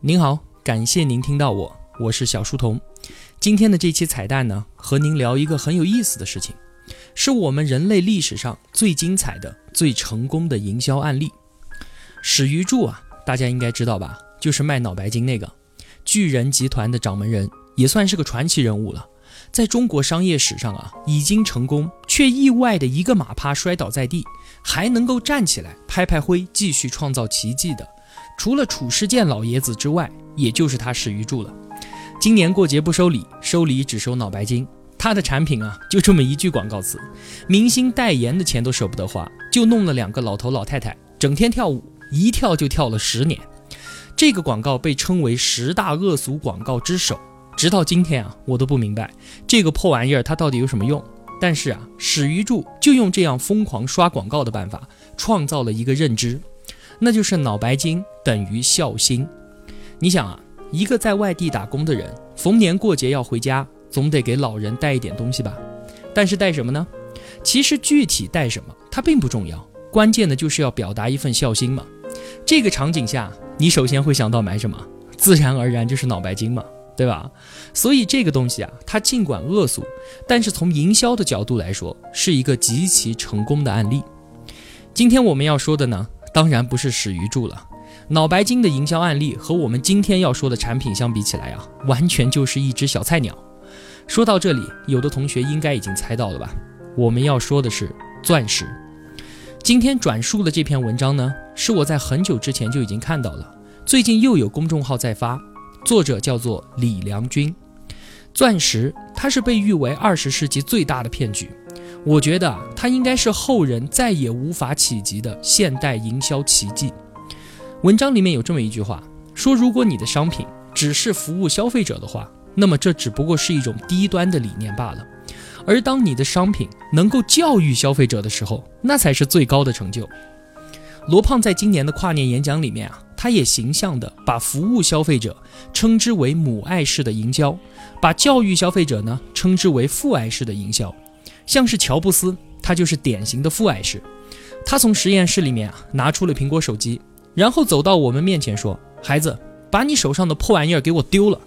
您好，感谢您听到我，我是小书童。今天的这期彩蛋呢，和您聊一个很有意思的事情，是我们人类历史上最精彩的、最成功的营销案例。史玉柱啊，大家应该知道吧？就是卖脑白金那个巨人集团的掌门人，也算是个传奇人物了。在中国商业史上啊，已经成功却意外的一个马趴摔倒在地，还能够站起来拍拍灰，继续创造奇迹的。除了褚时健老爷子之外，也就是他史玉柱了。今年过节不收礼，收礼只收脑白金。他的产品啊，就这么一句广告词，明星代言的钱都舍不得花，就弄了两个老头老太太，整天跳舞，一跳就跳了十年。这个广告被称为十大恶俗广告之首。直到今天啊，我都不明白这个破玩意儿它到底有什么用。但是啊，史玉柱就用这样疯狂刷广告的办法，创造了一个认知。那就是脑白金等于孝心。你想啊，一个在外地打工的人，逢年过节要回家，总得给老人带一点东西吧？但是带什么呢？其实具体带什么，它并不重要，关键的就是要表达一份孝心嘛。这个场景下，你首先会想到买什么？自然而然就是脑白金嘛，对吧？所以这个东西啊，它尽管恶俗，但是从营销的角度来说，是一个极其成功的案例。今天我们要说的呢？当然不是史玉柱了，脑白金的营销案例和我们今天要说的产品相比起来啊，完全就是一只小菜鸟。说到这里，有的同学应该已经猜到了吧？我们要说的是钻石。今天转述的这篇文章呢，是我在很久之前就已经看到了，最近又有公众号在发，作者叫做李良军。钻石，它是被誉为二十世纪最大的骗局。我觉得它应该是后人再也无法企及的现代营销奇迹。文章里面有这么一句话，说如果你的商品只是服务消费者的话，那么这只不过是一种低端的理念罢了。而当你的商品能够教育消费者的时候，那才是最高的成就。罗胖在今年的跨年演讲里面啊，他也形象的把服务消费者称之为母爱式的营销，把教育消费者呢称之为父爱式的营销。像是乔布斯，他就是典型的父爱式。他从实验室里面啊拿出了苹果手机，然后走到我们面前说：“孩子，把你手上的破玩意儿给我丢了，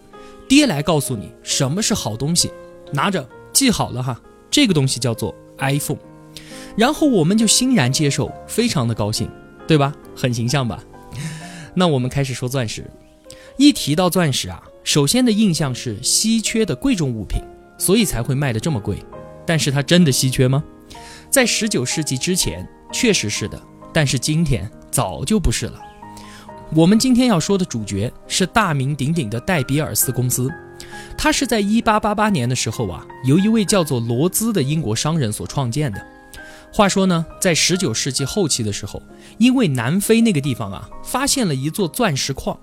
爹来告诉你什么是好东西，拿着记好了哈。这个东西叫做 iPhone。”然后我们就欣然接受，非常的高兴，对吧？很形象吧？那我们开始说钻石。一提到钻石啊，首先的印象是稀缺的贵重物品，所以才会卖的这么贵。但是它真的稀缺吗？在十九世纪之前，确实是的。但是今天早就不是了。我们今天要说的主角是大名鼎鼎的戴比尔斯公司，它是在一八八八年的时候啊，由一位叫做罗兹的英国商人所创建的。话说呢，在十九世纪后期的时候，因为南非那个地方啊，发现了一座钻石矿，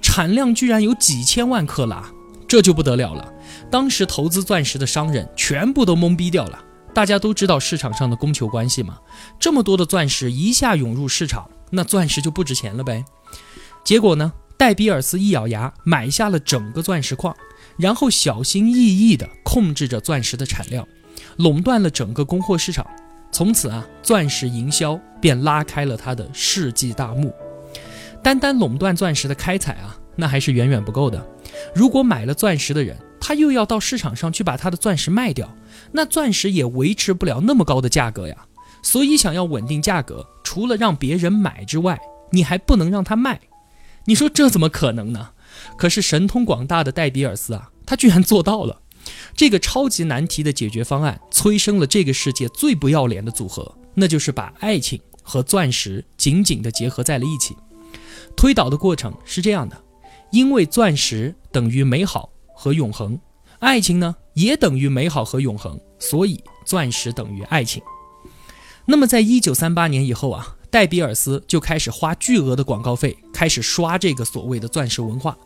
产量居然有几千万克拉，这就不得了了。当时投资钻石的商人全部都懵逼掉了。大家都知道市场上的供求关系嘛，这么多的钻石一下涌入市场，那钻石就不值钱了呗。结果呢，戴比尔斯一咬牙买下了整个钻石矿，然后小心翼翼地控制着钻石的产量，垄断了整个供货市场。从此啊，钻石营销便拉开了他的世纪大幕。单单垄断钻石的开采啊，那还是远远不够的。如果买了钻石的人，他又要到市场上去把他的钻石卖掉，那钻石也维持不了那么高的价格呀。所以想要稳定价格，除了让别人买之外，你还不能让他卖。你说这怎么可能呢？可是神通广大的戴比尔斯啊，他居然做到了。这个超级难题的解决方案，催生了这个世界最不要脸的组合，那就是把爱情和钻石紧紧地结合在了一起。推导的过程是这样的：因为钻石等于美好。和永恒，爱情呢也等于美好和永恒，所以钻石等于爱情。那么，在一九三八年以后啊，戴比尔斯就开始花巨额的广告费，开始刷这个所谓的钻石文化，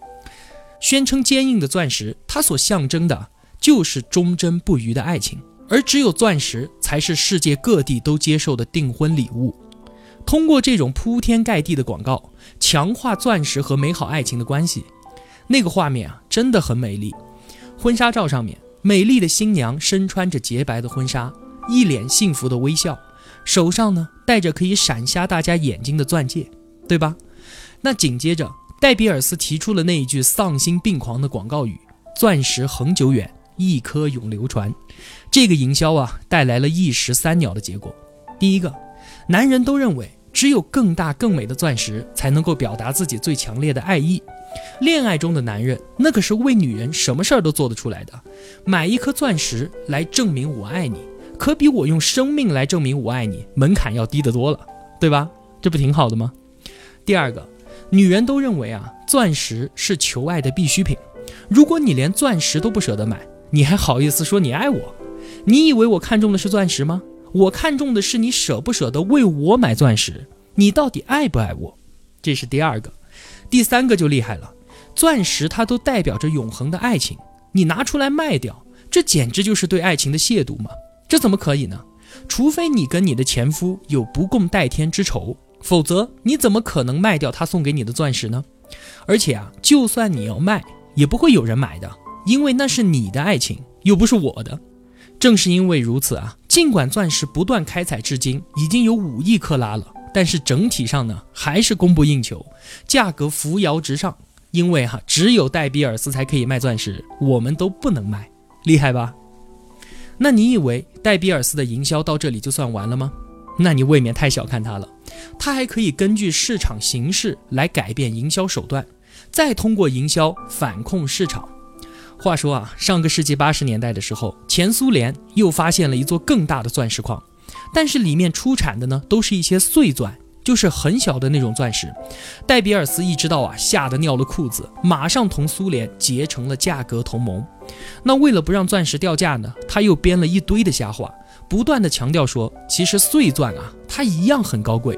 宣称坚硬的钻石它所象征的就是忠贞不渝的爱情，而只有钻石才是世界各地都接受的订婚礼物。通过这种铺天盖地的广告，强化钻石和美好爱情的关系。那个画面啊，真的很美丽。婚纱照上面，美丽的新娘身穿着洁白的婚纱，一脸幸福的微笑，手上呢戴着可以闪瞎大家眼睛的钻戒，对吧？那紧接着，戴比尔斯提出了那一句丧心病狂的广告语：“钻石恒久远，一颗永流传。”这个营销啊，带来了一石三鸟的结果。第一个，男人都认为只有更大更美的钻石才能够表达自己最强烈的爱意。恋爱中的男人，那可是为女人什么事儿都做得出来的。买一颗钻石来证明我爱你，可比我用生命来证明我爱你门槛要低得多了，对吧？这不挺好的吗？第二个，女人都认为啊，钻石是求爱的必需品。如果你连钻石都不舍得买，你还好意思说你爱我？你以为我看中的是钻石吗？我看中的是你舍不舍得为我买钻石？你到底爱不爱我？这是第二个。第三个就厉害了，钻石它都代表着永恒的爱情，你拿出来卖掉，这简直就是对爱情的亵渎嘛！这怎么可以呢？除非你跟你的前夫有不共戴天之仇，否则你怎么可能卖掉他送给你的钻石呢？而且啊，就算你要卖，也不会有人买的，因为那是你的爱情，又不是我的。正是因为如此啊，尽管钻石不断开采至今已经有五亿克拉了，但是整体上呢还是供不应求，价格扶摇直上。因为哈，只有戴比尔斯才可以卖钻石，我们都不能卖，厉害吧？那你以为戴比尔斯的营销到这里就算完了吗？那你未免太小看他了，他还可以根据市场形势来改变营销手段，再通过营销反控市场。话说啊，上个世纪八十年代的时候，前苏联又发现了一座更大的钻石矿，但是里面出产的呢，都是一些碎钻，就是很小的那种钻石。戴比尔斯一知道啊，吓得尿了裤子，马上同苏联结成了价格同盟。那为了不让钻石掉价呢，他又编了一堆的瞎话，不断的强调说，其实碎钻啊，它一样很高贵。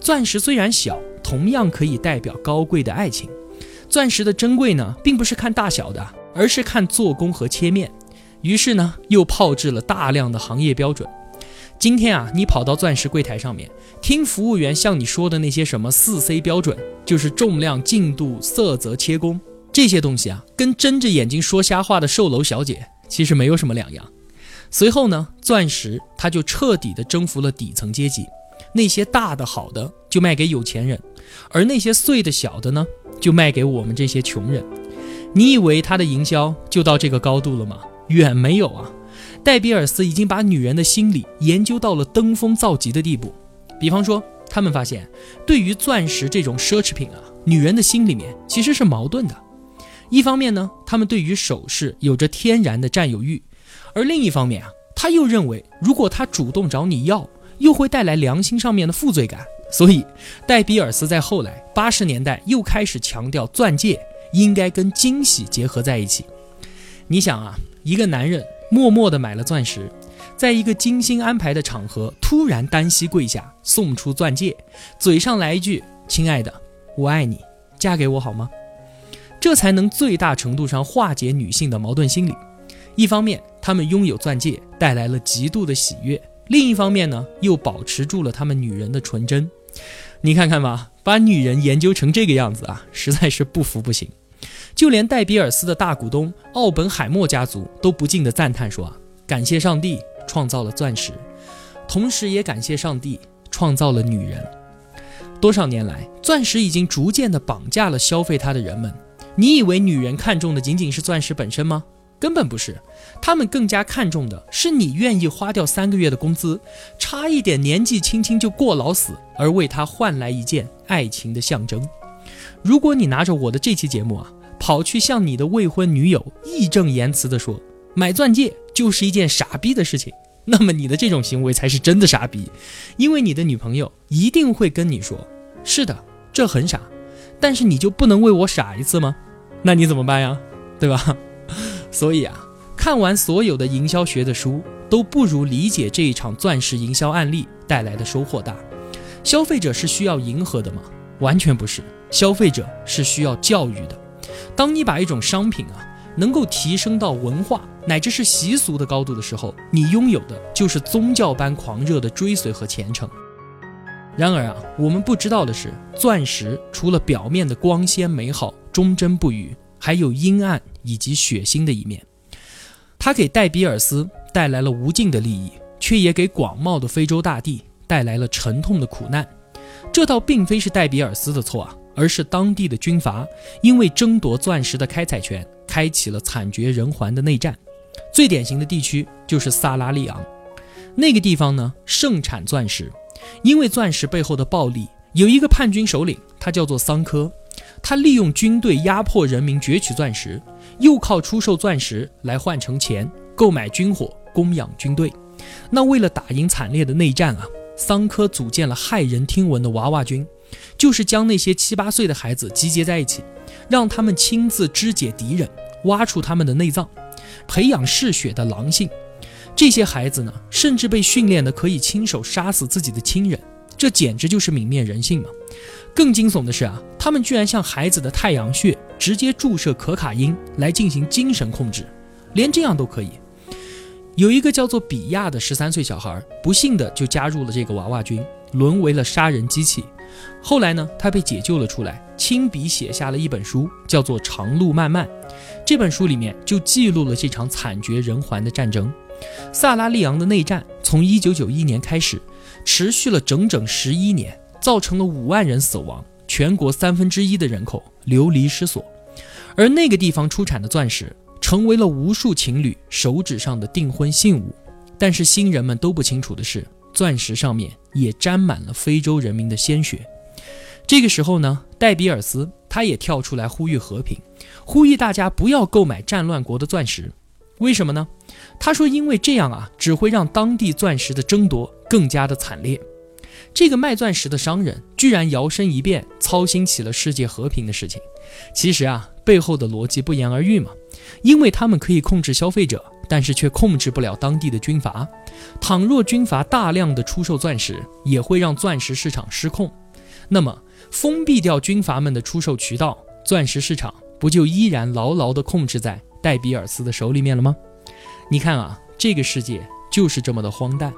钻石虽然小，同样可以代表高贵的爱情。钻石的珍贵呢，并不是看大小的。而是看做工和切面，于是呢，又炮制了大量的行业标准。今天啊，你跑到钻石柜台上面，听服务员向你说的那些什么四 C 标准，就是重量、净度、色泽、切工这些东西啊，跟睁着眼睛说瞎话的售楼小姐其实没有什么两样。随后呢，钻石它就彻底的征服了底层阶级，那些大的好的就卖给有钱人，而那些碎的小的呢，就卖给我们这些穷人。你以为他的营销就到这个高度了吗？远没有啊！戴比尔斯已经把女人的心理研究到了登峰造极的地步。比方说，他们发现，对于钻石这种奢侈品啊，女人的心里面其实是矛盾的。一方面呢，他们对于首饰有着天然的占有欲；而另一方面啊，他又认为，如果他主动找你要，又会带来良心上面的负罪感。所以，戴比尔斯在后来八十年代又开始强调钻戒。应该跟惊喜结合在一起。你想啊，一个男人默默地买了钻石，在一个精心安排的场合，突然单膝跪下送出钻戒，嘴上来一句“亲爱的，我爱你，嫁给我好吗？”这才能最大程度上化解女性的矛盾心理。一方面，她们拥有钻戒带来了极度的喜悦；另一方面呢，又保持住了她们女人的纯真。你看看吧。把女人研究成这个样子啊，实在是不服不行。就连戴比尔斯的大股东奥本海默家族都不禁的赞叹说：“啊，感谢上帝创造了钻石，同时也感谢上帝创造了女人。”多少年来，钻石已经逐渐的绑架了消费它的人们。你以为女人看中的仅仅是钻石本身吗？根本不是，他们更加看重的是你愿意花掉三个月的工资，差一点年纪轻轻就过劳死，而为他换来一件爱情的象征。如果你拿着我的这期节目啊，跑去向你的未婚女友义正言辞地说买钻戒就是一件傻逼的事情，那么你的这种行为才是真的傻逼，因为你的女朋友一定会跟你说：“是的，这很傻，但是你就不能为我傻一次吗？”那你怎么办呀？对吧？所以啊，看完所有的营销学的书，都不如理解这一场钻石营销案例带来的收获大。消费者是需要迎合的吗？完全不是，消费者是需要教育的。当你把一种商品啊，能够提升到文化乃至是习俗的高度的时候，你拥有的就是宗教般狂热的追随和虔诚。然而啊，我们不知道的是，钻石除了表面的光鲜美好、忠贞不渝。还有阴暗以及血腥的一面，它给戴比尔斯带来了无尽的利益，却也给广袤的非洲大地带来了沉痛的苦难。这倒并非是戴比尔斯的错啊，而是当地的军阀因为争夺钻石的开采权，开启了惨绝人寰的内战。最典型的地区就是萨拉利昂，那个地方呢盛产钻石，因为钻石背后的暴利，有一个叛军首领，他叫做桑科，他利用军队压迫人民攫取钻石，又靠出售钻石来换成钱，购买军火供养军队。那为了打赢惨烈的内战啊，桑科组建了骇人听闻的娃娃军。就是将那些七八岁的孩子集结在一起，让他们亲自肢解敌人，挖出他们的内脏，培养嗜血的狼性。这些孩子呢，甚至被训练的可以亲手杀死自己的亲人，这简直就是泯灭人性嘛！更惊悚的是啊，他们居然向孩子的太阳穴直接注射可卡因来进行精神控制，连这样都可以。有一个叫做比亚的十三岁小孩，不幸的就加入了这个娃娃军，沦为了杀人机器。后来呢，他被解救了出来，亲笔写下了一本书，叫做《长路漫漫》。这本书里面就记录了这场惨绝人寰的战争。萨拉利昂的内战从一九九一年开始，持续了整整十一年，造成了五万人死亡，全国三分之一的人口流离失所。而那个地方出产的钻石。成为了无数情侣手指上的订婚信物，但是新人们都不清楚的是，钻石上面也沾满了非洲人民的鲜血。这个时候呢，戴比尔斯他也跳出来呼吁和平，呼吁大家不要购买战乱国的钻石。为什么呢？他说，因为这样啊，只会让当地钻石的争夺更加的惨烈。这个卖钻石的商人居然摇身一变，操心起了世界和平的事情。其实啊，背后的逻辑不言而喻嘛。因为他们可以控制消费者，但是却控制不了当地的军阀。倘若军阀大量的出售钻石，也会让钻石市场失控。那么，封闭掉军阀们的出售渠道，钻石市场不就依然牢牢地控制在戴比尔斯的手里面了吗？你看啊，这个世界就是这么的荒诞。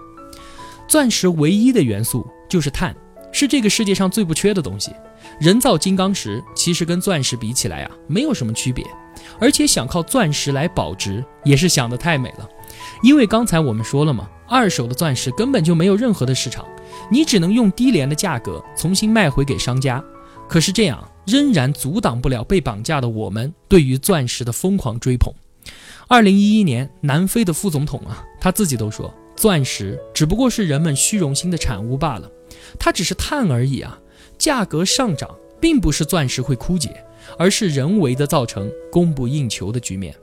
钻石唯一的元素就是碳，是这个世界上最不缺的东西。人造金刚石其实跟钻石比起来啊，没有什么区别。而且想靠钻石来保值，也是想得太美了。因为刚才我们说了嘛，二手的钻石根本就没有任何的市场，你只能用低廉的价格重新卖回给商家。可是这样仍然阻挡不了被绑架的我们对于钻石的疯狂追捧。二零一一年，南非的副总统啊，他自己都说，钻石只不过是人们虚荣心的产物罢了，它只是碳而已啊。价格上涨，并不是钻石会枯竭。而是人为的造成供不应求的局面。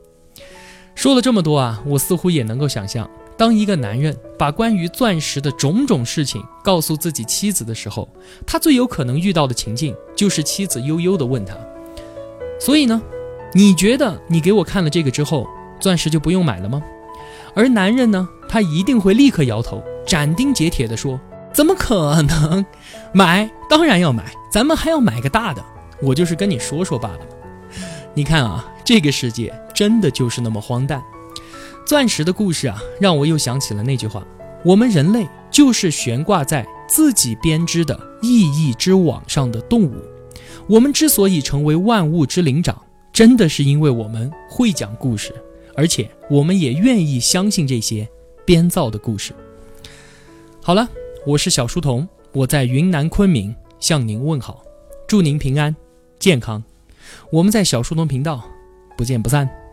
说了这么多啊，我似乎也能够想象，当一个男人把关于钻石的种种事情告诉自己妻子的时候，他最有可能遇到的情境就是妻子悠悠地问他：“所以呢，你觉得你给我看了这个之后，钻石就不用买了吗？”而男人呢，他一定会立刻摇头，斩钉截铁地说：“怎么可能？买当然要买，咱们还要买个大的。”我就是跟你说说罢了。你看啊，这个世界真的就是那么荒诞。钻石的故事啊，让我又想起了那句话：我们人类就是悬挂在自己编织的意义之网上的动物。我们之所以成为万物之灵长，真的是因为我们会讲故事，而且我们也愿意相信这些编造的故事。好了，我是小书童，我在云南昆明向您问好，祝您平安。健康，我们在小书童频道不见不散。